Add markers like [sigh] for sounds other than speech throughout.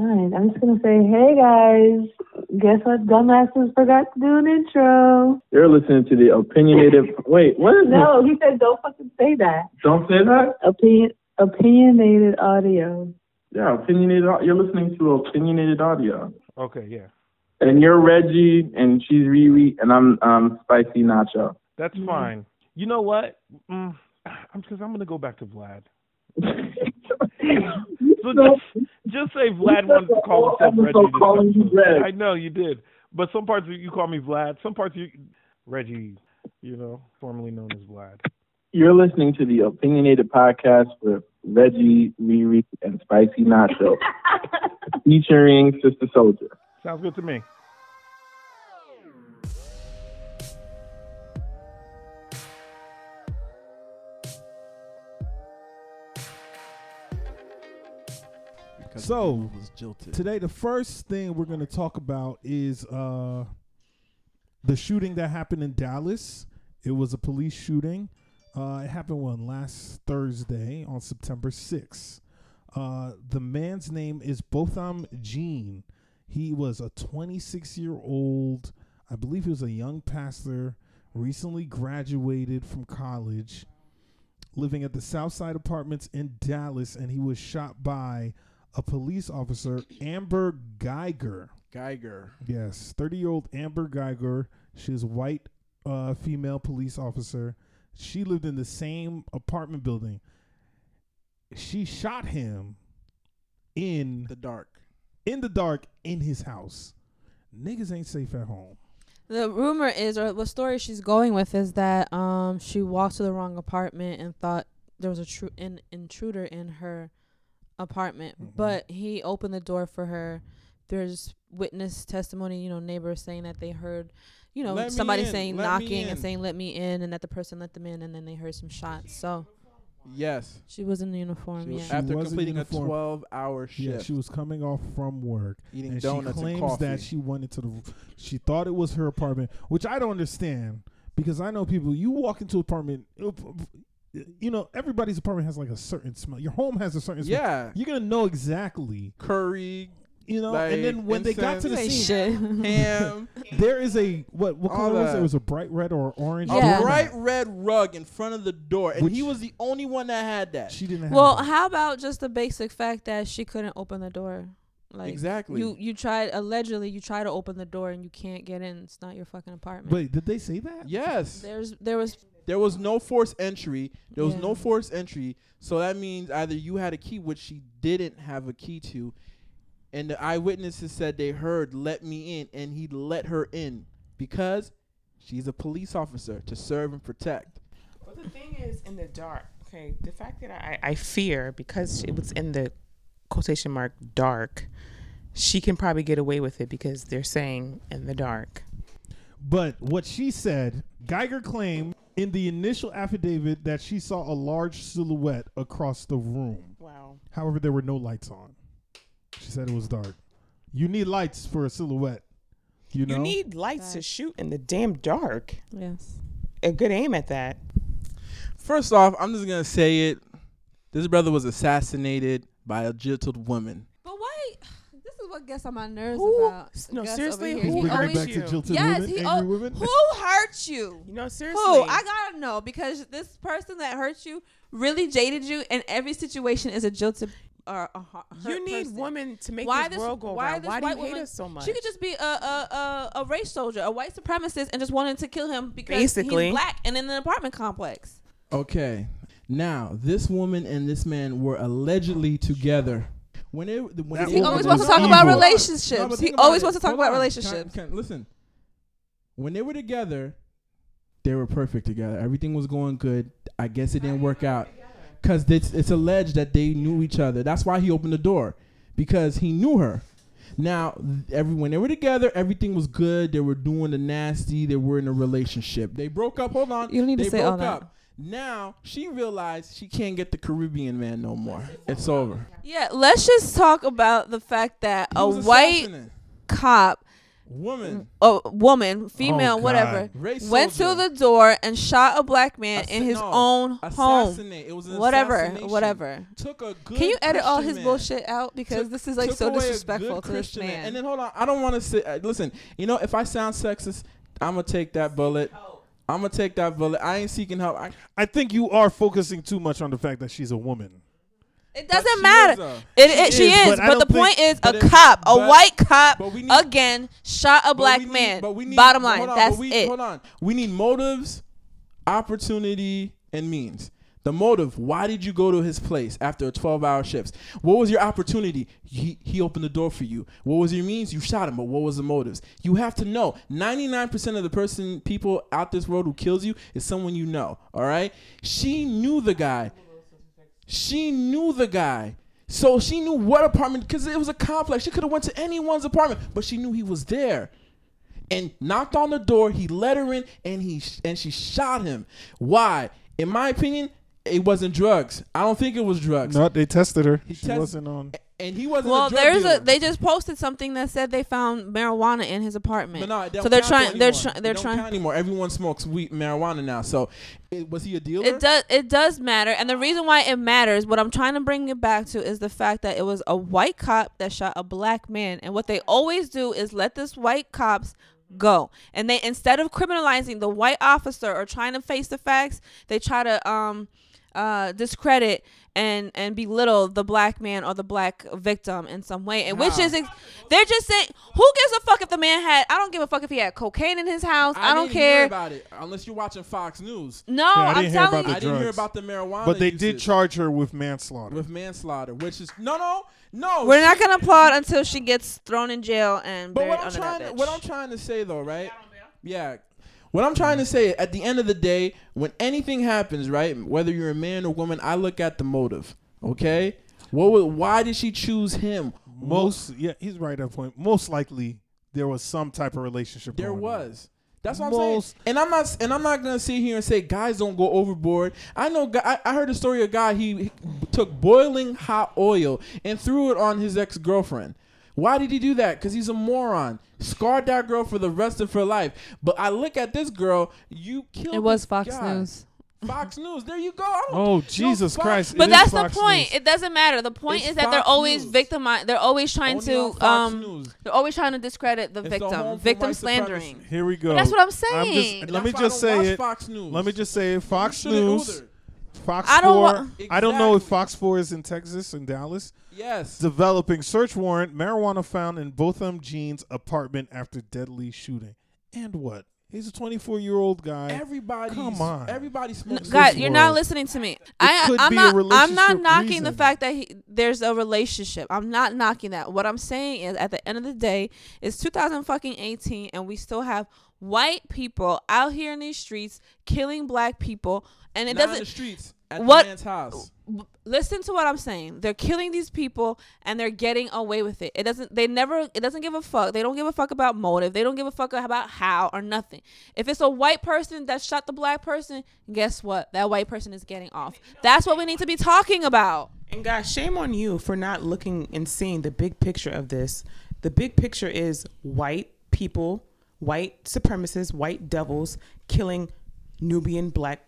Fine. I'm just gonna say, hey guys, guess what? Dumbasses forgot to do an intro. You're listening to the opinionated. [laughs] Wait, what is No, he said don't fucking say that. Don't say that. Opinion, opinionated audio. Yeah, opinionated. au- You're listening to opinionated audio, Okay, yeah. and you're Reggie, and she's Riri, and I'm um Spicy Nacho. That's Mhm. fine. You know what? Mm, [sighs] I'm because I'm gonna go back to Vlad. [laughs] So just, just say Vlad wanted to call himself Reggie. calling you. Reg. I know you did, but some parts you call me Vlad. Some parts you Reggie, you know, formerly known as Vlad. You're listening to the opinionated podcast with Reggie, Riri, and Spicy Nacho, [laughs] featuring Sister Soldier. Sounds good to me. Because So, was jilted. Today, the first thing we're going to talk about is uh, the shooting that happened in Dallas. It was a police shooting. Uh, it happened on last Thursday on September 6th. Uh, the man's name is Botham Jean. He was a 26 year old, I believe he was a young pastor, recently graduated from college, living at the Southside Apartments in Dallas, and he was shot by a police officer, Amber Guyger. Guyger. Yes, 30 year old Amber Guyger. She's a white uh, female police officer. She lived in the same apartment building. She shot him in The dark. in the dark in his house. Niggas ain't safe at home. The rumor is, or the story she's going with, is that um she walked to the wrong apartment and thought there was a true an intruder in her apartment, Mhm. but he opened the door for her. There's witness testimony, you know, neighbors saying that they heard, you know, Let somebody saying let knocking and saying "let me in," and that the person let them in, and then they heard some shots. So Yes. she was in uniform. She was- yeah. after was in completing a 12 hour Yeah, shift. she was coming off from work. eating and donuts she claims and coffee. that she went into the she thought it was her apartment which i don't understand because i know people you walk into an apartment you know everybody's apartment has like a certain smell your home has a certain smell yeah. you're gonna know exactly Curry, you know Like and then when they got to the scene shit. ham, [laughs] there is a what what color was it? that. it was a bright red or orange Yeah. a bright red rug in front of the door, and Which- he was the only one that had that. she didn't have well, it. how about just the basic fact that she couldn't open the door? Like exactly. You you tried allegedly you try to open the door and you can't get in. It's not your fucking apartment. wait did they say that yes. There's there was There was no forced entry. There was no Yeah. forced entry. So that means either you had a key, which she didn't have a key to, and the eyewitnesses said they heard "let me in," and he let her in because she's a police officer to serve and protect. But the thing is, in the dark, okay, the fact that I, I fear because it was in the quotation mark dark, she can probably get away with it because they're saying in the dark. But what she said, Guyger claimed in the initial affidavit that she saw a large silhouette across the room. Wow. However, there were no lights on. She said it was dark. You need lights for a silhouette. You know? You need lights to shoot in the damn dark. yes. A good aim at that. First off, I'm just gonna say it. This brother was assassinated by a jilted woman. But why? This is what gets on my nerves Who- about. no, Gus seriously, who here. Let's He bring it always, back you. jilted Yes, women, he angry al- women. who hurt you? You know, seriously. Who? I gotta know because this person that hurt you really jaded you, and every situation is a jilted or a hurt you need person. women to make Why this, this- world go why round. this Why do you white hate woman- us so much? She could just be a a, a a race soldier, a white supremacist, and just wanted to kill him because Basically. he's black and in an apartment complex. Okay. Now, this woman and this man were allegedly together. When it, when they- He always wants to talk about relationships. No, he about always it. wants to talk Hold about on. relationships. Can- can- listen, when they were together, they were perfect together. Everything was going good. I guess it didn't work out because it's, it's alleged that they knew each other. That's why he opened the door because he knew her. Now, every when they were together, everything was good. They were doing the nasty. They were in a relationship. They broke up. Hold on. You don't need to they say broke all that. up. Now she realized she can't get the Caribbean man no more. It's over. Yeah, let's just talk about the fact that He a white cop Woman. a woman, female, God. whatever, Race went to the door and shot a black man in his no, own home. It was Whatever, whatever. Took a good Can you edit all his man. bullshit out because Took- this is like so disrespectful to this Christian man. And then hold on, I don't want to say. Uh, listen, you know, if I sound sexist, I'm gonna take that bullet. I'm gonna take that bullet. I ain't seeking help. I, I think you are focusing too much on the fact that she's a woman. it doesn't she matter. is a- It, it, she, is, is, but but, the don't point is, a it- cop, a white cop, but need- again shot a but black we need- man. but we need- Bottom line, hold on, that's but we, it. Hold on. We need motives, opportunity, and means. The motive. Why did you go to his place after a 12-hour shift? What was your opportunity? He he opened the door for you. What was your means? You shot him. But what was the motives? You have to know. 99% of the person, people out this world who kills you is someone you know. All right. She knew the guy. She knew the guy. So she knew what apartment because it was a complex. She could have went to anyone's apartment, but she knew he was there. And knocked on the door. He let her in, and he and she shot him. Why? In my opinion, it wasn't drugs. I don't think it was drugs. No, they tested her. He she test- wasn't on. And he wasn't. Well, a drug there's dealer. a. They just posted something that said they found marijuana in his apartment. But no, it don't so they're trying. They're anymore. trying. They're don't trying. count anymore. Everyone smokes weed, marijuana now. So, it, was he a dealer? It does. It does matter, and the reason why it matters, what I'm trying to bring it back to, is the fact that it was a white cop that shot a black man, and what they always do is let this white cops go, and they instead of criminalizing the white officer or trying to face the facts, they try to um uh discredit and and belittle the black man or the black victim in some way and which is they're just saying who gives a fuck if the man had i don't give a fuck if he had cocaine in his house i, don't didn't hear care about it unless you're watching Fox News. no Yeah, I i'm didn't hear telling about you the I didn't hear about the marijuana. But they did charge her with manslaughter. with manslaughter, which is no, no, no. We're not gonna applaud until she gets thrown in jail and But what I'm under trying, to, what I'm trying to say though, right? Yeah. What I'm trying to say, at the end of the day, when anything happens, right, whether you're a man or woman, I look at the motive. Okay, what? Why did she choose him? Most, yeah, he's right at point. Most likely, there was some type of relationship. There going on. was. That's what I'm saying. And I'm not. And I'm not gonna sit here and say guys don't go overboard. I know. I, I heard a story of a guy. He, he took boiling hot oil and threw it on his ex girlfriend. Why did he do that? Because he's a moron. Scarred that girl for the rest of her life. But I look at this girl. You killed. it was Fox guy. News. Fox News. There you go. Oh Jesus Fox- Christ! But It is that's the point. News. It doesn't matter. The point It's is that they're always News. victimized. They're always trying Only to um. News. They're always trying to discredit the It's victim. for Victim white slandering. Here we go. That's what I'm I'm saying. just, let me That's why I just say it. Fox News. Let me just say it. Fox News, either. Fox I don't Four. wa- I don't know if Fox Four is in Texas in Dallas. Yes. Developing search warrant, marijuana found in Botham Jean's apartment after deadly shooting. And what? He's a 24 year old guy. Everybody. Come on. Everybody N- smokes. God, you're not listening to me. I, could I'm be a not. I'm not relationship knocking the fact that he, there's a relationship. I'm not knocking that. What I'm saying is, at the end of the day, it's 2000 fucking 18, and we still have white people out here in these streets killing black people, and it Not doesn't. the streets. At What- the man's house. Listen to what I'm saying. They're killing these people and they're getting away with it. It doesn't they never it doesn't give a fuck. They don't give a fuck about motive. They don't give a fuck about how or nothing. If it's a white person that shot the black person, guess what? That white person is getting off. That's what we need to be talking about. And guys, shame on you for not looking and seeing the big picture of this. The big picture is white people, white supremacists, white devils killing Nubian black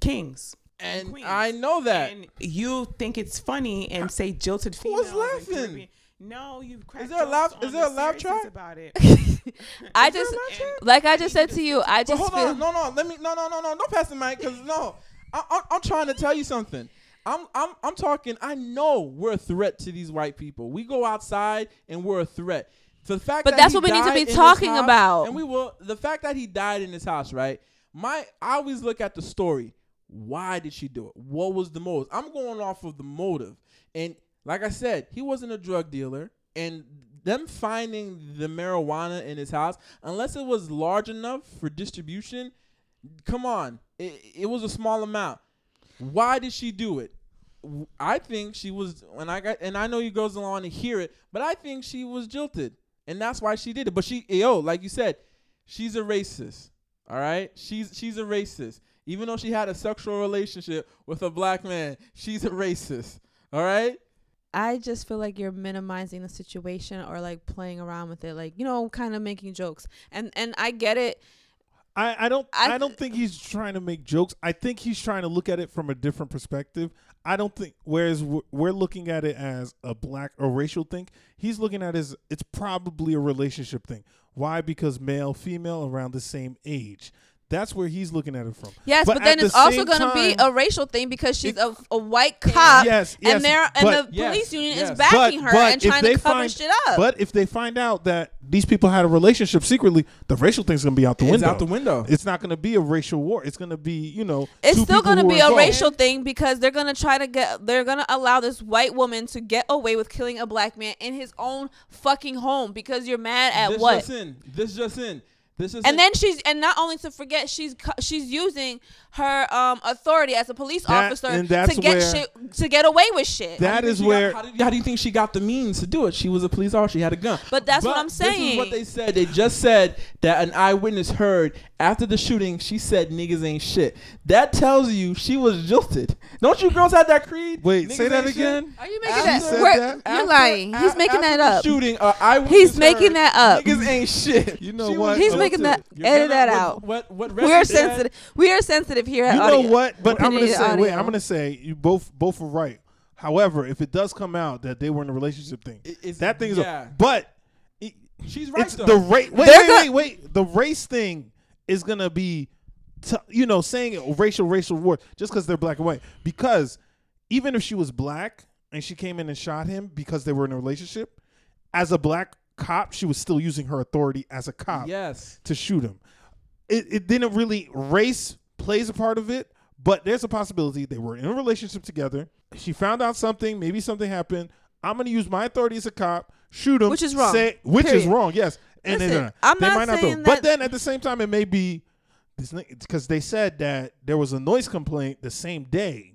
kings. And queens. I know that. And you think it's funny and say jilted females. and laughing? No, you've cracked Is there a laugh- is there a laugh track? about it. [laughs] [laughs] I just a laugh track? like I just said [laughs] to you, I But just hold on, no, no, let me, no, no, no, no, don't pass the mic, cause no, I, I'm trying to tell you something. I'm, I'm, I'm talking. I know we're a threat to these white people. We go outside and we're a threat. So the fact, But that that's what we need to be talking house- about. and we will. The fact that he died in his house, right? My, I always look at the story. Why did she do it? What was the motive? I'm going off of the motive, and like I said, he wasn't a drug dealer, and them finding the marijuana in his house, unless it was large enough for distribution, come on, it, it was a small amount. Why did she do it? I think she was when I got, and I know you girls don't want to hear it, but I think she was jilted, and that's why she did it. But she, yo, like you said, she's a racist. All right, she's she's a racist. Even though she had a sexual relationship with a black man, she's a racist. All right, I just feel like you're minimizing the situation or like playing around with it, like you know, kind of making jokes. And and I get it. I, I don't I I, don't think he's trying to make jokes. I think he's trying to look at it from a different perspective. I don't think whereas we're, we're looking at it as a black or racial thing, he's looking at it as it's probably a relationship thing. Why? Because male, female around the same age. That's where he's looking at it from. Yes, but, at then the it's also going to be a racial thing because she's It- a, a white cop. Yes, yes, and they're and but- the Yes, police union yes. is backing her and trying to cover find- shit up. But if they find out that these people had a relationship secretly, the racial thing's gonna be out the It's window. out the window. It's not gonna be a racial war. It's gonna be, you know, it's two still going to be a racial thing because they're going to try to get they're going to allow this white woman to get away with killing a black man in his own fucking home because you're mad at what? this what? just in. This just in. This is and then she's and not only to forget she's she's using her um authority as a police That- officer to get where- shit to get away with shit. That is She got- where how, did, how do you think she got the means to do it? She was a police officer. She had a gun. But that's what I'm saying. This is what they said. They just said that an eyewitness heard after the shooting. She said niggas ain't shit. That tells you she was jilted. Don't you girls have that creed? Wait, Niggas say that ain't shit? again. Are you making After- that? said Where- that? You're After- lying. He's a- making after that the up. Shooting. Uh, eyewitness He's making heard that up. Niggas ain't shit. You know She what? He's Jilted. making that. You're Edit gonna- that what- out. What? What? We are Reggie said- sensitive. We are sensitive here at You know audio. what? But I'm gonna Opinionated say, wait. I'm gonna say you both both were right. However, if it does come out that they were in a relationship thing, It- that thing is. yeah. A, but it, She's right it's though. the race. Wait, wait, wait, wait. The race thing is gonna be, t- you know, saying racial, racial war just because they're black and white. Because even if she was black and she came in and shot him because they were in a relationship, as a black cop, she was still using her authority as a cop yes. to shoot him. It, it didn't really race plays a part of it, but there's a possibility they were in a relationship together. She found out something, maybe something happened. I'm gonna use my authority as a cop, shoot him, Which is wrong. Say, which is wrong, yes. And Listen, then I'm they not might not do saying it. But then at the same time, it may be because they said that there was a noise complaint the same day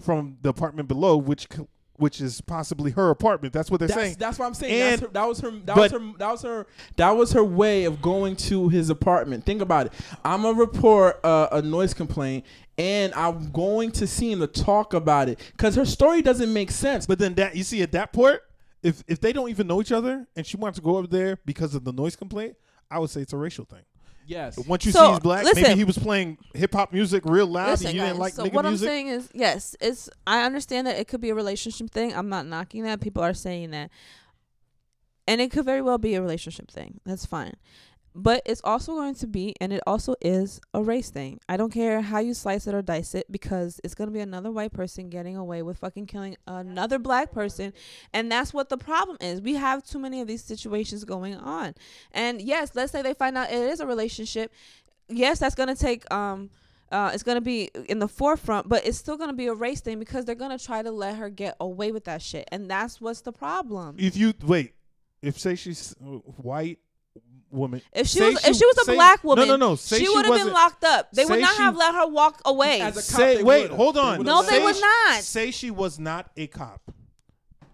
from the apartment below, which which is possibly her apartment. That's what they're That's, saying. that's what I'm saying. And- her, that was her. That but- was her. That was her. That was her way of going to his apartment. Think about it. I'm gonna report uh, a noise complaint, and I'm going to see him to talk about it because her story doesn't make sense. But then that you see at that point, if if they don't even know each other and she wants to go over there because of the noise complaint, I would say it's a racial thing. yes, Once you So, see he's black, maybe listen. he was playing hip hop music real loud Listen, and you guys, didn't like so nigga what music. I'm saying is, yes, it's. I understand that it could be a relationship thing. I'm not knocking that. People are saying that, and it could very well be a relationship thing. That's fine, but it's also going to be, and it also is a race thing. I don't care how you slice it or dice it because it's going to be another white person getting away with fucking killing another black person, and that's what the problem is. We have too many of these situations going on, and yes, let's say they find out it is a relationship. Yes, that's going to take um uh, it's gonna be in the forefront, but it's still gonna be a race thing because they're gonna try to let her get away with that shit, and that's what's the problem. if you wait, if say she's white woman, If she say was, if she was a say- black woman, no, no, no, say she, she would have been locked up. They would not she- have let her walk away. As a cop, say wait, would've. hold on. would've No, they would not. Say she was not a cop.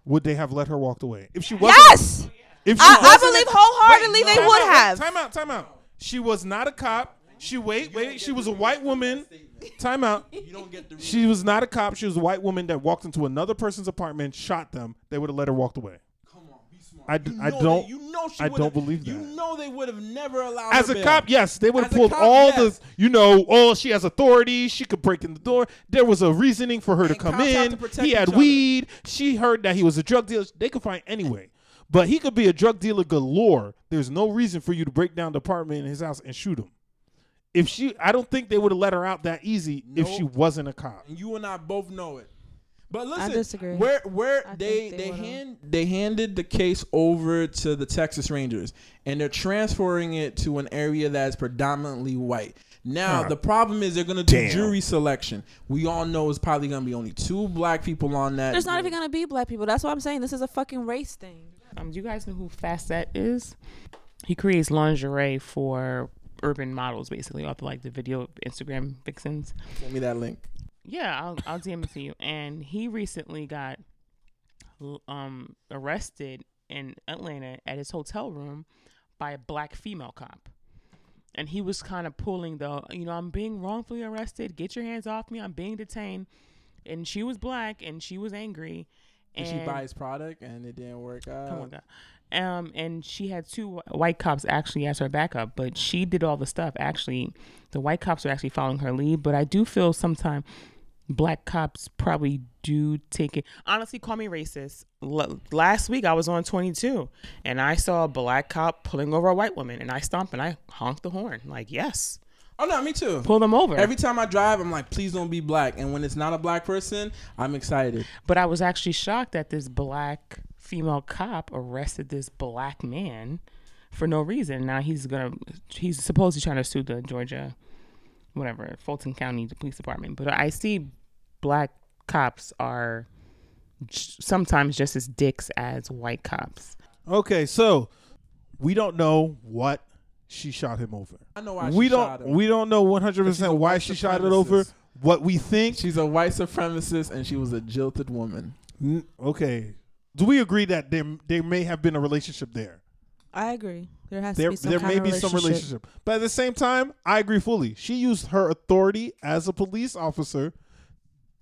Would they have let her walk away? If she wasn't, yes, If she I, I wasn't a- believe wholeheartedly Wait, they would out, wait, have. Time out, time out. She was not a cop. She wait, wait. She was a white woman. Time out. You don't get the. She was not a cop. She was a white woman that walked into another person's apartment, shot them. They would have let her walk away. Come on, be smart. I d- You I don't- that- you know she I don't believe that. You know they would have never allowed. As a bail. cop, yes, they would have pulled cop, all yes. the, you know, oh, she has authority. She could break in the door. There was a reasoning for her to come in. to He had other. weed. She heard that he was a drug dealer. They could find anyway. But he could be a drug dealer galore. There's no reason for you to break down the apartment in his house and shoot him. If she, I don't think they would have let her out that easy if she wasn't a cop. and you and I both know it. But listen, disagree. Where where I they they they, hand they handed the case over to the Texas Rangers, and they're transferring it to an area that is predominantly white. Now Huh. the problem is they're gonna do Damn. jury selection. We all know it's probably gonna be only two black people on that. There's not even gonna be black people. That's what I'm saying. This is a fucking race thing. Um, do you guys know who Facet is? He creates lingerie for urban models, basically, off of like the video Instagram vixens. Send me that link. Yeah, I'll I'll DM it to you. And he recently got um arrested in Atlanta at his hotel room by a black female cop. And he was kind of pulling the, you know, I'm being wrongfully arrested. Get your hands off me. I'm being detained. And she was black and she was angry. Did she And- buy his product and it didn't work out? Oh my god. Um, and she had two white cops actually as her backup, but she did all the stuff. Actually, the white cops are actually following her lead. But I do feel sometimes black cops probably do take it. Honestly, call me racist. L- last week I was on 22, and I saw a black cop pulling over a white woman, and I stomped and I honked the horn. Like, yes, Oh no, me too. pull them over. Every time I drive, I'm like, please don't be black. And when it's not a black person, I'm excited. But I was actually shocked that this black female cop arrested this black man for no reason. Now he's gonna he's supposedly trying to sue the Georgia whatever, Fulton County Police Department. But I see black cops are j- sometimes just as dicks as white cops. Okay, so we don't know what she shot him over. I know why we she don't shot him. we don't know one hundred percent why she shot it over. What we think. She's a white supremacist and she was a jilted woman. N- Okay, do we agree that there there may have been a relationship there? I agree. There has There to be some there may be some relationship, but at the same time, I agree fully. She used her authority as a police officer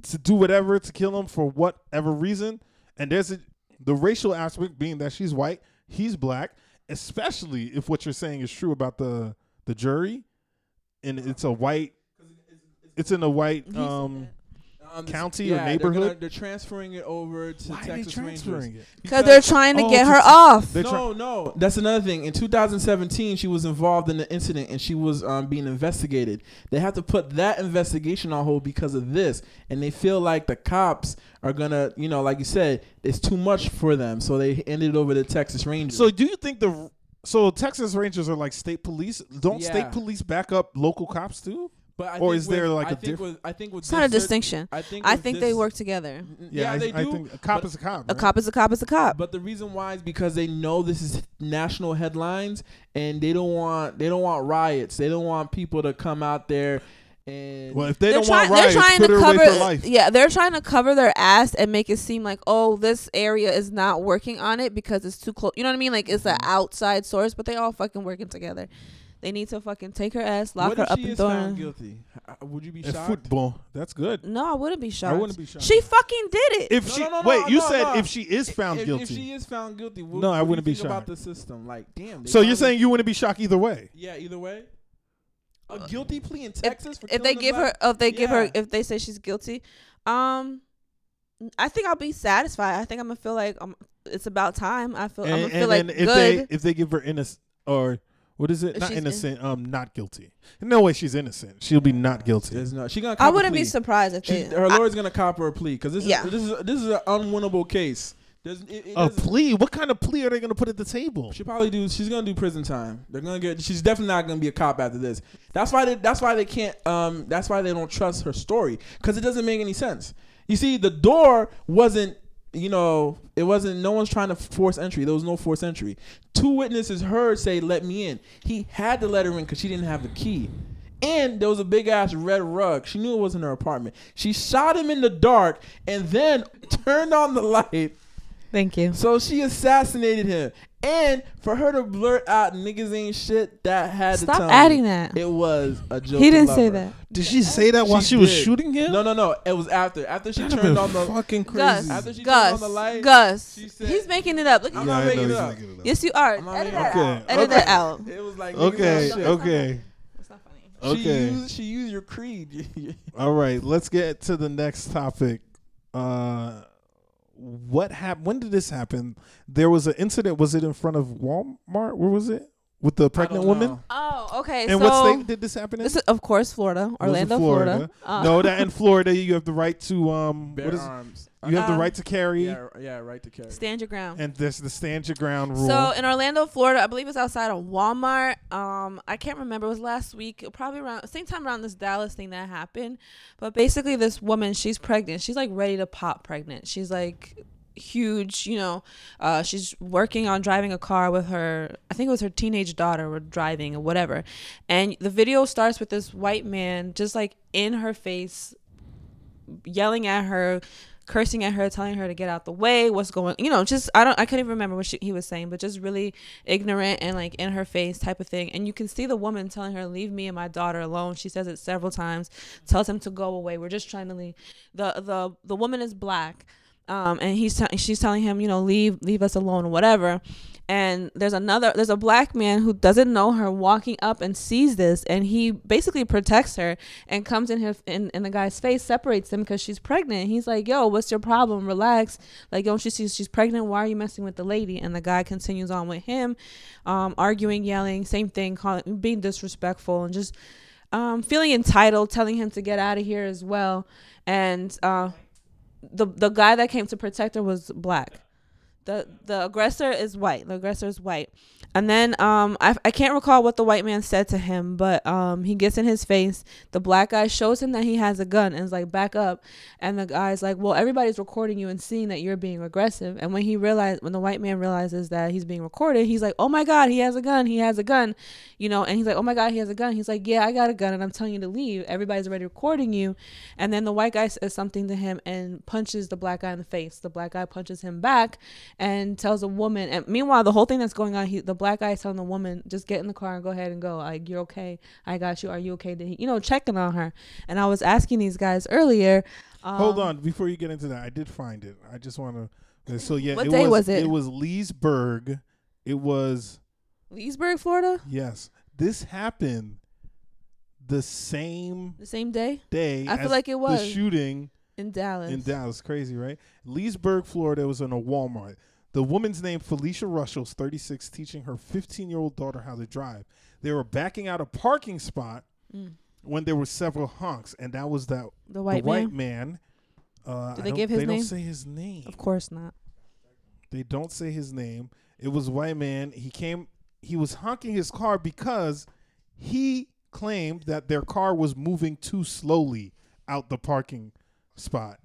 to do whatever to kill him for whatever reason, and there's a, the racial aspect being that she's white, he's black, especially if what you're saying is true about the the jury, and it's a white, it's in a white um. Um, County or yeah, they're gonna- neighborhood? They're, transferring it over to Why are they Texas transferring Rangers. it? Because they're trying to Oh, get to- her off. They're try- no, no, that's another thing. In 2017, she was involved in the incident and she was um, being investigated. They have to put that investigation on hold because of this, and they feel like the cops are gonna, you know, like you said, it's too much for them, so they ended it over to Texas Rangers. So do you think the so Texas Rangers are like state police? Don't Yeah. state police back up local cops too? But I or think is there, with- like, I a think diff- with, I think with It's not a distinction. I think I with think they work together. Yeah, I, they I do. think a cop is a cop. A cop is a cop is a cop. But the reason why is because they know this is national headlines, and they don't want they don't want riots. They don't want people to come out there and Well, if they they're, don't trying, want riots, they're trying put to her cover away life. yeah they're trying to cover their ass and make it seem like oh this area is not working on it because it's too close you know what i mean like it's Mm-hmm. an outside source but they all fucking working together they need to fucking take her ass lock what her if up she and is throw found her guilty? Uh, Would you be In shocked? football, that's good. no i wouldn't be shocked I wouldn't be shocked. she fucking did it If No, she no, no, no, wait, you no, said no. if she is found if, guilty. If she is found guilty, what, No, what I do you wouldn't be think about shocked. the system. Like, damn. they so you're finally- saying you wouldn't be shocked either way? yeah, either way. A guilty plea in if, Texas for if they killing a give her black- if they give her Yeah. if they say she's guilty um i think i'll be satisfied i think i'm gonna feel like um, it's about time i feel i'm gonna feel and like if good they if they give her innocent or what is it? Not she's in- innocent. um, not guilty. No way she's innocent. She'll be not guilty. There's no. She gonna. i cop a wouldn't be plea. surprised if they She's, her I- lawyer's gonna cop her a plea because this is Yeah. this is this is an unwinnable case. There's, it, it A doesn't- plea? What kind of plea are they going to put at the table? She probably do. She's gonna do prison time. They're gonna get. She's definitely not gonna be a cop after this. That's why. They, that's why they can't. Um. That's why they don't trust her story because it doesn't make any sense. You see, the door wasn't. You know, it wasn't. No one's trying to force entry. There was no force entry. Two witnesses heard say, "Let me in." He had to let her in because she didn't have the key. And there was a big ass red rug. She knew it wasn't her apartment. She shot him in the dark and then [laughs] turned on the light thank you so she assassinated him. And for her to blurt out niggas ain't shit, that had to stop adding me that It was a joke. he didn't say that Did she say that while She she, was did. shooting him? No, no, no. It was after. After she That'd turned have on the. fucking crazy. Gus, After she turned Gus, on the light, Gus. she said- He's making it up. Look, I'm not making it up. making it up. yes, you are. Not Edit making that it up. out. Okay, Edit okay. that out. It was like. Okay, niggas ain't shit. okay, That's not funny. She okay. used, she used your creed. [laughs] All right, let's get to the next topic. Uh, what happened? When did this happen? There was an incident. Was it in front of Walmart? Where was it with the pregnant woman? Oh, okay. And so what state did this happen in? this is of course Florida, was in Orlando, Florida. Uh, no, that in Florida you have the right to um. Bear what is? arms. You have the Uh, right to carry, Yeah, yeah, right to carry. stand your ground. and there's the stand your ground rule. So in Orlando, Florida, I believe it's outside of Walmart. Um, I can't remember. It was last week, probably around same time around this Dallas thing that happened. But basically, this woman, she's pregnant. She's like ready to pop pregnant. She's like huge, you know. Uh, she's working on driving a car with her. I think it was her teenage daughter. Were driving or whatever. And the video starts with this white man just like in her face, yelling at her cursing at her, telling her to get out the way, what's going, you know, just I don't, I couldn't even remember what she, he was saying, but just really ignorant and like in her face type of thing. And you can see the woman telling her, "Leave me and my daughter alone." She says it several times, tells him to go away. We're just trying to leave. the the The woman is black. Um, and he's t- she's telling him, you know, leave leave us alone whatever. And there's another there's a black man who doesn't know her walking up and sees this, and he basically protects her and comes in her in, in the guy's face, separates them because she's pregnant. He's like, "Yo, what's your problem? Relax. Like, don't you see she's pregnant? Why are you messing with the lady?" And the guy continues on with him, um, arguing, yelling, same thing, calling, being disrespectful, and just um, feeling entitled, telling him to get out of here as well. And uh, the the guy that came to protect her was black. The the aggressor is white. The aggressor is white. And then um I, I can't recall what the white man said to him, but um he gets in his face. The black guy shows him that he has a gun and is like back up. And the guy's like, well, everybody's recording you and seeing that you're being aggressive. And when he realized when the white man realizes that he's being recorded, he's like, oh my god, he has a gun. He has a gun, you know. And he's like, oh my god, he has a gun. He's like, yeah, I got a gun, and I'm telling you to leave. Everybody's already recording you. And then the white guy says something to him and punches the black guy in the face. The black guy punches him back and tells a woman. And meanwhile, the whole thing that's going on, he the black guy is telling the woman, just get in the car and go ahead and go. Like you're okay. I got you. Are you okay? Did he, you know, checking on her. And I was asking these guys earlier. Um, Hold on, before you get into that, I did find it. I just want to. So yeah, What it day was, was it? It was Leesburg. It was Leesburg, Florida, yes. This happened the same the same day day. I feel like it was. the shooting in Dallas. in Dallas. Crazy, right? Leesburg, Florida. Was in a Walmart. The woman's name Felicia Russell's 36, teaching her 15 year old daughter how to drive. They were backing out a parking spot Mm. when there were several honks, and that was that The white the white man. man. Uh, Did I they don't- give his they name? don't say his name. Of course not. They don't say his name. It was white man. He came. He was honking his car because he claimed that their car was moving too slowly out the parking spot.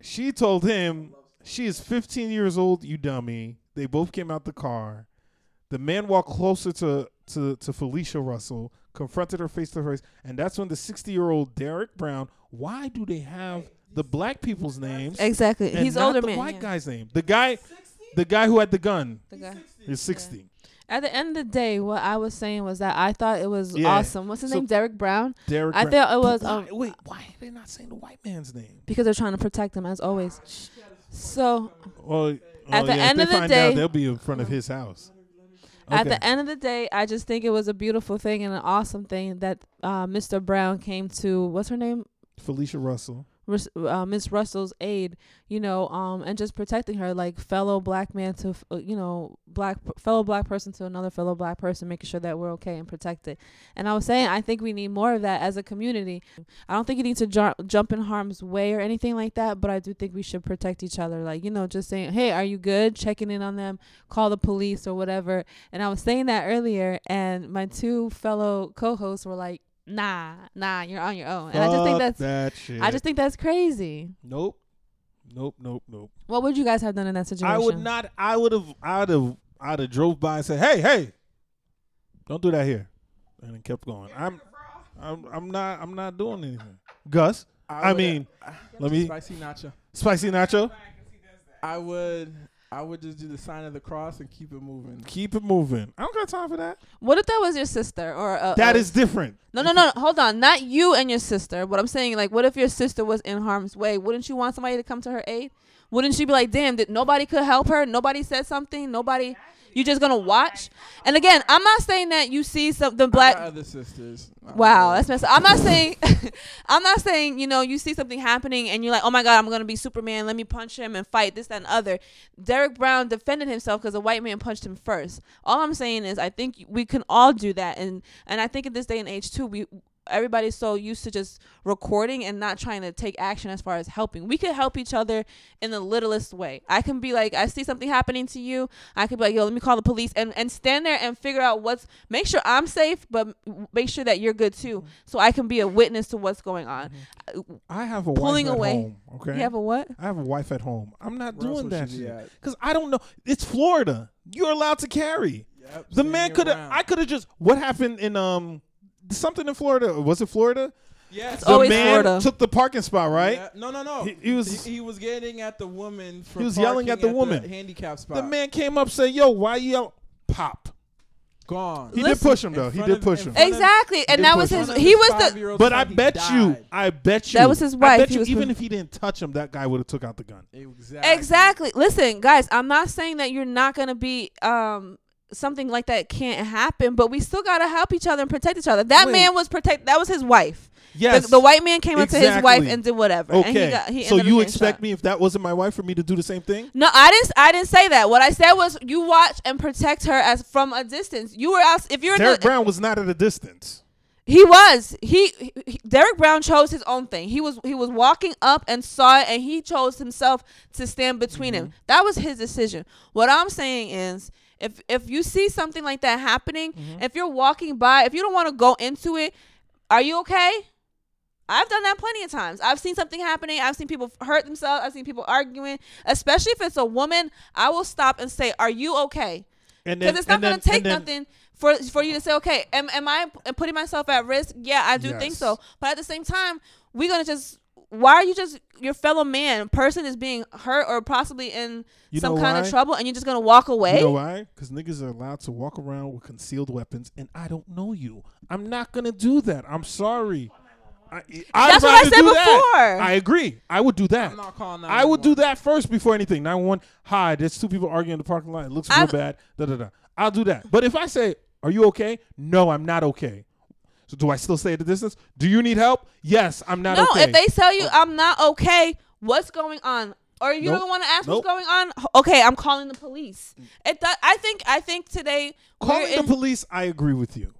She told him she is 15 years old. You dummy. They both came out the car. The man walked closer to to, to Felicia Russell, confronted her face to face, and that's when the 60 year old Derek Brown. Why do they have the black people's names? Exactly. and He's not older the man. white yeah. guy's name. The guy, the guy who had the gun The guy. is 60. At the end of the day, what I was saying was that I thought it was Yeah. awesome. What's his So- name? Derek Brown. Derek. I Brown. thought it was um why, wait. Why are they not saying the white man's name? because they're trying to protect him as always. So Well, At the yeah, if end they of the day- out, they'll be in front of his house. at the end of the day, I just think it was a beautiful thing and an awesome thing that uh, Mr. Brown came to. What's her name? Felicia Russell. Uh, Miss Russell's aid, you know, um, and just protecting her, like fellow black man to, uh, you know, black fellow black person to another fellow black person, making sure that we're okay and protected. And I was saying, I think we need more of that as a community. I don't think you need to ju- jump in harm's way or anything like that, but I do think we should protect each other. Like, you know, just saying, hey, are you good? Checking in on them, call the police or whatever. And I was saying that earlier, and my two fellow co-hosts were like, nah, nah, you're on your own. And I just think Fuck that's that shit. I just think that's crazy. nope, nope, nope, nope. What would you guys have done in that situation? I would not. I would have. I'd have. I'd have drove by and said, "Hey, hey, don't do that here," and then kept going. I'm. I'm. I'm not. I'm not doing anything. Gus. I, would- mean, let me spicy nacho. spicy nacho. I would I would just do the sign of the cross and keep it moving. Keep it moving. I don't got time for that. What if that was your sister or uh, That uh, is different. no, no, no, no. Hold on, not you and your sister. What I'm saying, like, what if your sister was in harm's way? Wouldn't you want somebody to come to her aid? Wouldn't she be like, damn, did nobody could help her? Nobody said something. Nobody. You just gonna watch? And again, I'm not saying that you see some the I black. other sisters. Wow, that's messed up. I'm not saying, [laughs] I'm not saying, you know, you see something happening and you're like, oh my God, I'm to be Superman. Let me punch him and fight this, that, and other. Derek Brown defended himself because a white man punched him first. All I'm saying is I think we can all do that. And, and I think in this day and age too, we, everybody's so used to just recording and not trying to take action as far as helping. We could help each other in the littlest way. I can be like, I see something happening to you. I could be like, yo, let me call the police and, and stand there and figure out what's, make sure I'm safe, but make sure that you're good too. So I can be a witness to what's going on. Uh, I have a Pulling wife at away. home. Okay. You have a what? I have a wife at home. I'm not Where doing that shit because I don't know. It's Florida. You're allowed to carry. Yep, The man could have. I could have just. What happened in um something in Florida? Was it Florida? Yes. It's The always man Florida. took the parking spot, right? Yeah. No, no, no. He- he was- he, he was getting at the woman. For He was yelling parking at the woman. handicap spot. The man came up, said, "Yo, why you yell? Pop." gone. He Listen- did push him In though. He front did of- push in him. front of- Exactly, and that was his. In front of He was the. But I he bet you. I bet you, That was his I wife. bet He you, was even pu- if he didn't touch him, that guy would have took out the gun. Exactly. Exactly. Listen, guys, I'm not saying that you're not gonna be um something like that can't happen, but we still gotta help each other and protect each other. That Wait. man was protect. That was his wife. Yes, The, the white man came up to his wife and did whatever. And he Okay, got, he so you expect shot. me if that wasn't my wife for me to do the same thing? No, I didn't. I didn't say that. What I said was you watch and protect her as from a distance. You were out. If you're Derek the, Brown was not at a distance. He was. He, he Derek Brown chose his own thing. He was he was walking up and saw it and he chose himself to stand between mm-hmm. him. That was his decision. What I'm saying is if if you see something like that happening, mm-hmm. if you're walking by, if you don't want to go into it, are you okay? I've done that plenty of times. I've seen something happening. I've seen people hurt themselves. I've seen people arguing, especially if it's a woman. I will stop and say, "Are you okay?" And because it's not going to take then- nothing for for you to say, okay, am, am I putting myself at risk? Yeah, I do think so. But at the same time, we're gonna just why are you just your fellow man person is being hurt or possibly in You some kind why? of trouble, and you're just gonna walk away? You know why? Because niggas are allowed to walk around with concealed weapons, and I don't know you. I'm not gonna do that. I'm sorry. I, I'd That's what I said do that. before. I agree. I would do that. I'm not calling I would do that first before anything. 911. Hi, there's two people arguing in the parking lot. It looks real I've- bad. Da da da. I'll do that. But if I say, "Are you okay?" No, I'm not okay. So do I still stay at a distance? Do you need help? Yes, I'm not okay. no, okay. if they tell you oh. I'm not okay, what's going on? Or you Nope. don't want to ask Nope. what's going on? Okay, I'm calling the police. It does, I think I think today we're Calling the police, I agree with you.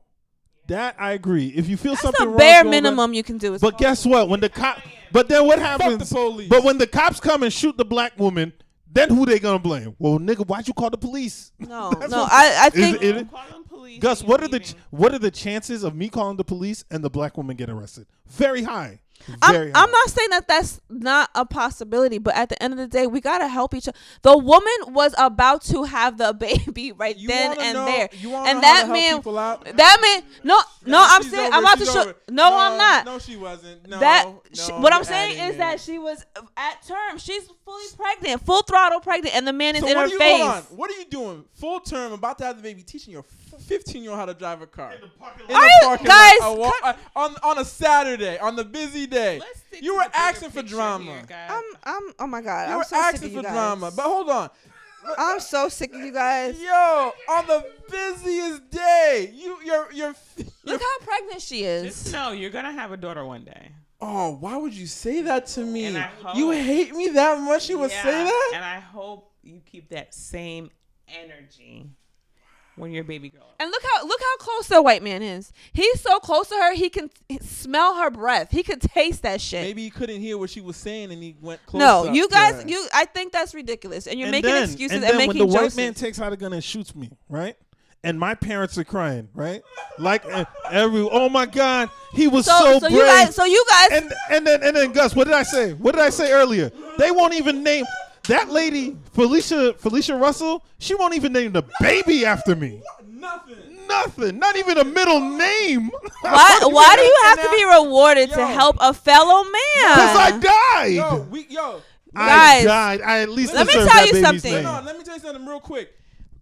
That I agree. If you feel that's something wrong, bare going on- minimum you can do. Is But guess what? When the cop, but then what Fuck happens? the police. But when the cops come and shoot the black woman, then who they gonna blame? Well, nigga, why'd you call the police? no, [laughs] That's no, what- I I think it- Call them police Gus, and what you are the leaving. what are the chances of me calling the police and the black woman get arrested? Very high. I'm, I'm not saying that that's not a possibility, but at the end of the day, we gotta help each other. The woman was about to have the [laughs] baby right You then and know- there, and that man, that man, no, no, Nah, I'm saying over, I'm about to show. over. No, I'm not. No, she wasn't. No, that no, sh- what I'm saying is that she was at term. She's fully pregnant, full throttle pregnant, and the man is So in her you, face. What are you doing? Full term, about to have the baby, teaching your 15 year old how to drive a car. In the Are you- parking guys, lot, a wa- uh, on on a Saturday, on the busy day. Let's You were the asking for drama. here. I'm, I'm, oh my god, You I'm were so sick asking of for you guys. drama. But hold on. I'm so sick of you guys. Yo, on the busiest day, you you're you're, you're Look how pregnant she Just is. know you're gonna have a daughter one day. Oh, why would you say that to me? And I You hate me that much? You would Yeah, say that? And I hope you keep that same energy when your baby girl. And look how look how close the white man is. He's so close to her, he can smell her breath. He can taste that shit. Maybe he couldn't hear what she was saying, and he went close. no, you guys, you. I think that's ridiculous, and you're and making then, excuses and and, then making when the jokes. white man takes out a gun and shoots me, right? And my parents are crying, right? Like uh, every, oh my god, he was so, so, so brave. you guys, so you guys, and and then and then Gus, what did I say? What did I say earlier? They won't even name that lady, Felicia Felicia Russell. She won't even name the baby after me. nothing. Nothing. Not even a middle name. [laughs] why, why do you have to be rewarded to help a fellow man? Because I died. Yo, we yo. I died. I at least let me tell that you something. name. No, no, let me tell you something real quick.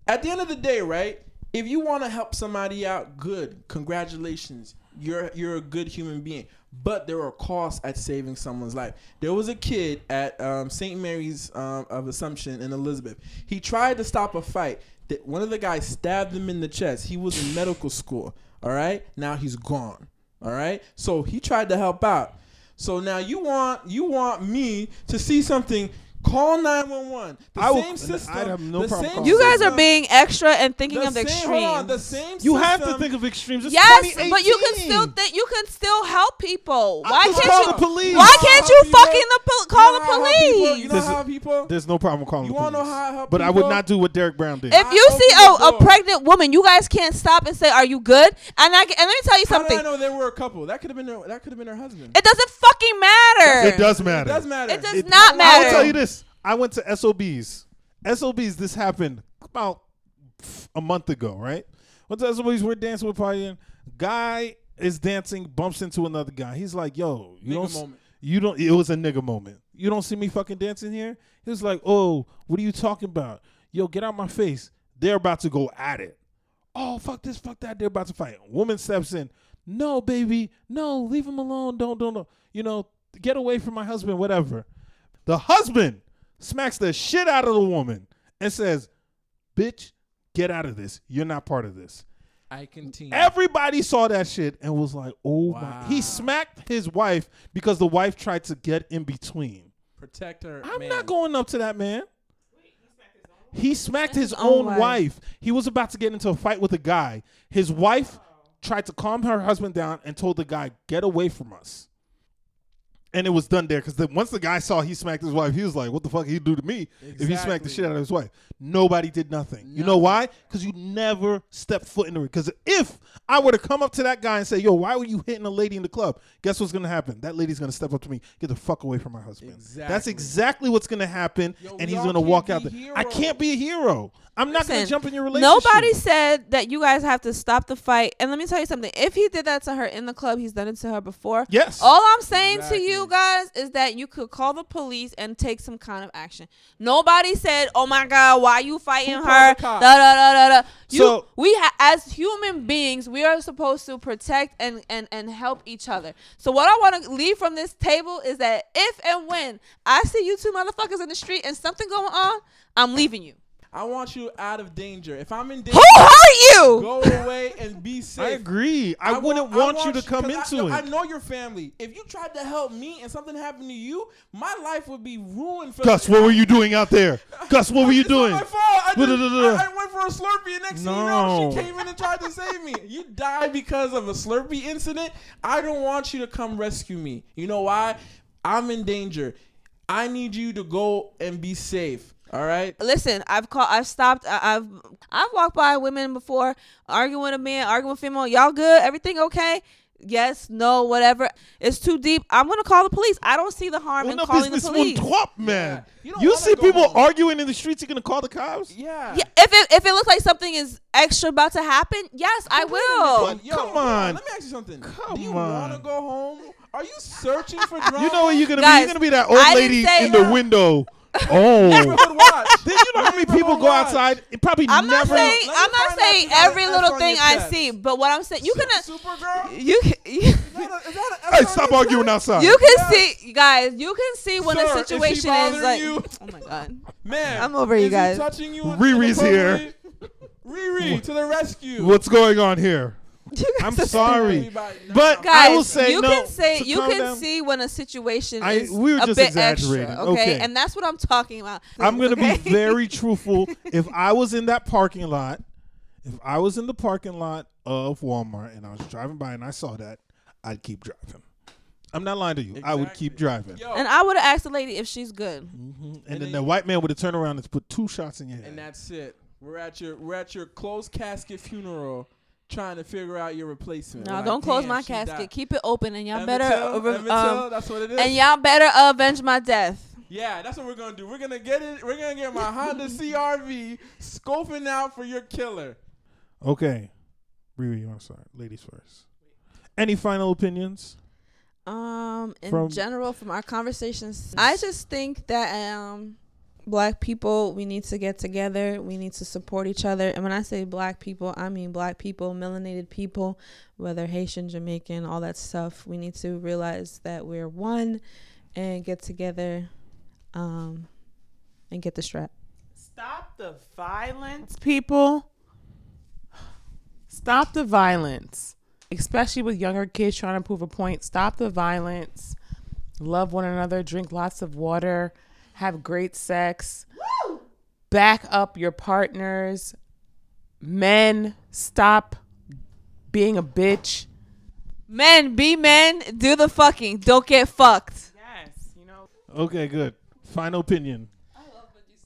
At the end of the day, right? If you want to help somebody out, good. Congratulations. You're you're a good human being. But there are costs at saving someone's life. There was a kid at um, St. Mary's um, of Assumption in Elizabeth. He tried to stop a fight. That one of the guys stabbed him in the chest. He was in medical school. All right. Now he's gone. All right. So he tried to help out. So now you want you want me to see something. Call nine one one. The I will- same system. I'd have no problem calling you guys are being extra and thinking the of the same, hold on, the same You have to think of extremes. It's Yes, but you can still think you can still help people. I Why can't call you? the police. Why You can't how you people- fucking the pol- call You the know how people- police? You know This is- how people. There's no problem calling You the wanna police. know how I help people? but I would not do what Derek Brown did. If I you see a, a pregnant woman, you guys can't stop and say, "Are you good?" And I can, and let me tell you How did something. I know they were a couple? That could have been her, that could have been her husband. It doesn't fucking matter. it does matter. It does matter. It does It- not I matter. will tell you this. I went to SOBs. SOBs. This happened about a month ago, right? Went to SOBs. We're dancing, we're partying. Guy is dancing, bumps into another guy. He's like, "Yo, you Nigga don't, moment. you don't." It was a nigga moment. You don't see me fucking dancing here. He was like, "Oh, what are you talking about? Yo, get out my face." They're about to go at it. Oh, fuck this, fuck that. They're about to fight. Woman steps in. No, baby. No, leave him alone. Don't, don't, don't. You know, get away from my husband, whatever. The husband smacks the shit out of the woman and says, Bitch, get out of this. You're not part of this. I continue. Everybody saw that shit and was like, oh my. He smacked his wife because the wife tried to get in between. Protect her. I'm man. not going up to that man. He smacked his His own own wife. wife. He was about to get into a fight with a guy. His wife tried to calm her husband down and told the guy, "Get away from us." And it was done there because once the guy saw he smacked his wife, he was like, "What the fuck he do to me if he smacked the shit out of his wife?" Nobody did nothing. You know why? Because you never stepped foot in the Because if I were to come up to that guy and say, "Yo, why were you hitting a lady in the club?" Guess what's gonna happen? That lady's gonna step up to me, get the fuck away from my husband. That's Exactly. exactly what's gonna happen, Yo, and he's gonna walk out there. I can't be a hero. I'm not gonna jump in your relationship. Nobody said that you guys have to stop the fight. And let me tell you something. If he did that to her in the club, he's done it to her before. Yes. All I'm saying to Exactly. You guys is that you could call the police and take some kind of action. Nobody said, "Oh my God, why you fighting Who her?" Da da da da da. You, So- we ha- as human beings, we are supposed to protect and and and help each other. So what I want to leave from this table is that if and when I see you two motherfuckers in the street and something going on, I'm leaving you. I want you out of danger. If I'm in danger, Who hurt you? go away and be [laughs] safe. I agree. I, want- wouldn't I want, you to come into I, it. I know your family. If you tried to help me and something happened to you, my life would be ruined. For Gus, what were you doing out there? [laughs] Gus, what were you It's doing? my fault. I, just, I, I went for a Slurpee, and next thing you know, she came in and tried to save me. You died because of a Slurpee incident. I don't want you to come rescue me. You know why? I'm in danger. I need you to go and be safe. All right. Listen, I've called, I've stopped, I, I've, I've walked by women before, arguing with a man, arguing with a female. Y'all good? Everything okay? Yes, no, whatever. It's too deep. I'm gonna call the police. I don't see the harm On in the calling the police. one top, man. You don't You see people home. arguing in the streets, you're gonna call the cops? Yeah. Yeah, if it if it looks like something is extra about to happen, yes, I will. But Yo, come on. Let me ask you something. Come Do you on. want to go home? Are you searching for drama? You know what you're gonna be? You're gonna be that old I lady say- in the window. Oh. Neighborhood [laughs] watch. Then you know how many people go Watch. outside? It probably I'm not never. saying I'm not saying every little thing I chest. see, but what I'm saying you can Supergirl. you can you, Is that a- is that a Hey, stop arguing outside. you can Yes. see guys, you can see when Sir, a situation is bothering like you? Oh my god. Man, I'm over you guys. He touching you Riri's here. Riri to the rescue. What's going on here? [laughs] You I'm sorry, Everybody- but I will say you no. can say to you can down, see when a situation I- is we were a just bit exaggerating. extra, okay? Okay. And that's what I'm talking about. I'm gonna Okay? be very [laughs] truthful. If I was in that parking lot, if I was in the parking lot of Walmart and I was driving by and I saw that, I'd keep driving. I'm not lying to you. I would keep driving. Yo, And I would have asked the lady if she's good. Mhm. And, And then then the white man would have turned around and put two shots in your head. and that's it. We're at your we're at your closed casket funeral, trying to figure out your replacement. No, like, don't close "Damn, my casket. died." Keep it open, and y'all Emmett better Till? uh, re- Emmett um, Till, that's what it is. and y'all better avenge my death. Yeah, that's what we're gonna do. We're gonna get it. We're gonna get my Honda [laughs] CRV scoping out for your killer. Okay. Riri, I'm sorry. Ladies first. Any final opinions? Um, in From- general, from our conversations, I just think that um, black people we need to get together. We need to support each other. And when I say black people, I mean black people, melanated people, whether Haitian, Jamaican, all that stuff. We need to realize that we're one, and get together, um, and get the strap. Stop the violence, people. [sighs] Stop the violence, especially with younger kids trying to prove a point. Stop the violence. Love one another. Drink lots of water. Have great sex. Back up your partners. Men, stop being a bitch. Men, be men. Do the fucking. Don't get fucked. Yes, you know. Okay, good. Final opinion.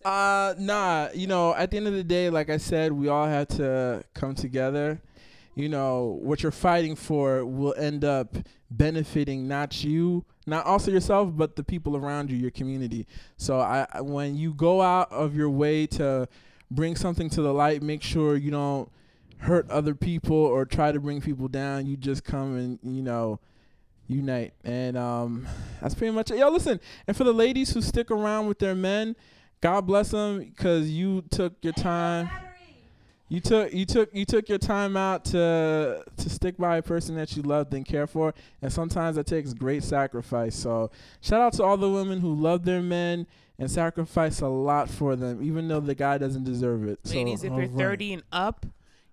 Uh, nah. You know, at the end of the day, like I said, we all have to come together. You know, what you're fighting for will end up benefiting not you, not also yourself, but the people around you, your community. So, I when you go out of your way to bring something to the light, make sure you don't hurt other people or try to bring people down. You just come and you know unite and um that's pretty much it yo listen and for the ladies who stick around with their men god bless them because you took your time You took you took you took your time out to to stick by a person that you loved and care for, and sometimes that takes great sacrifice. So shout out to all the women who love their men and sacrifice a lot for them, even though the guy doesn't deserve it. So, Ladies, if you're alright. 30 and up,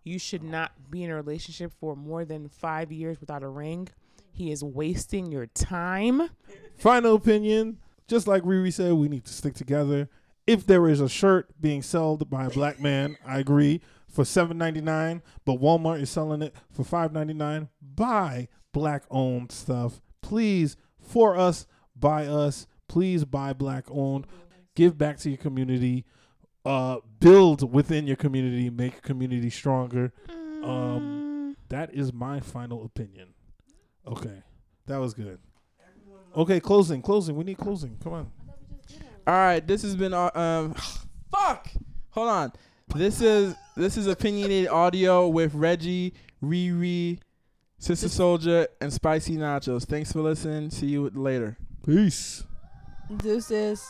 you should not be in a relationship for more than five years without a ring. He is wasting your time. Final opinion. Just like Riri said, we need to stick together. If there is a shirt being sold by a black man, I agree for seven ninety nine, but Walmart is selling it for five ninety nine. Buy black owned stuff, please. For us, by us, please buy black owned. Give back to your community. Uh, build within your community. Make community stronger. Um, that is my final opinion. Okay, that was good. Okay, closing, closing. We need closing. Come on. All right, this has been uh, um, [sighs] fuck. Hold on. This is this is opinionated audio with Reggie, Riri, Sister Soldier, and Spicy Nachos. Thanks for listening. See you later. Peace. Deuces.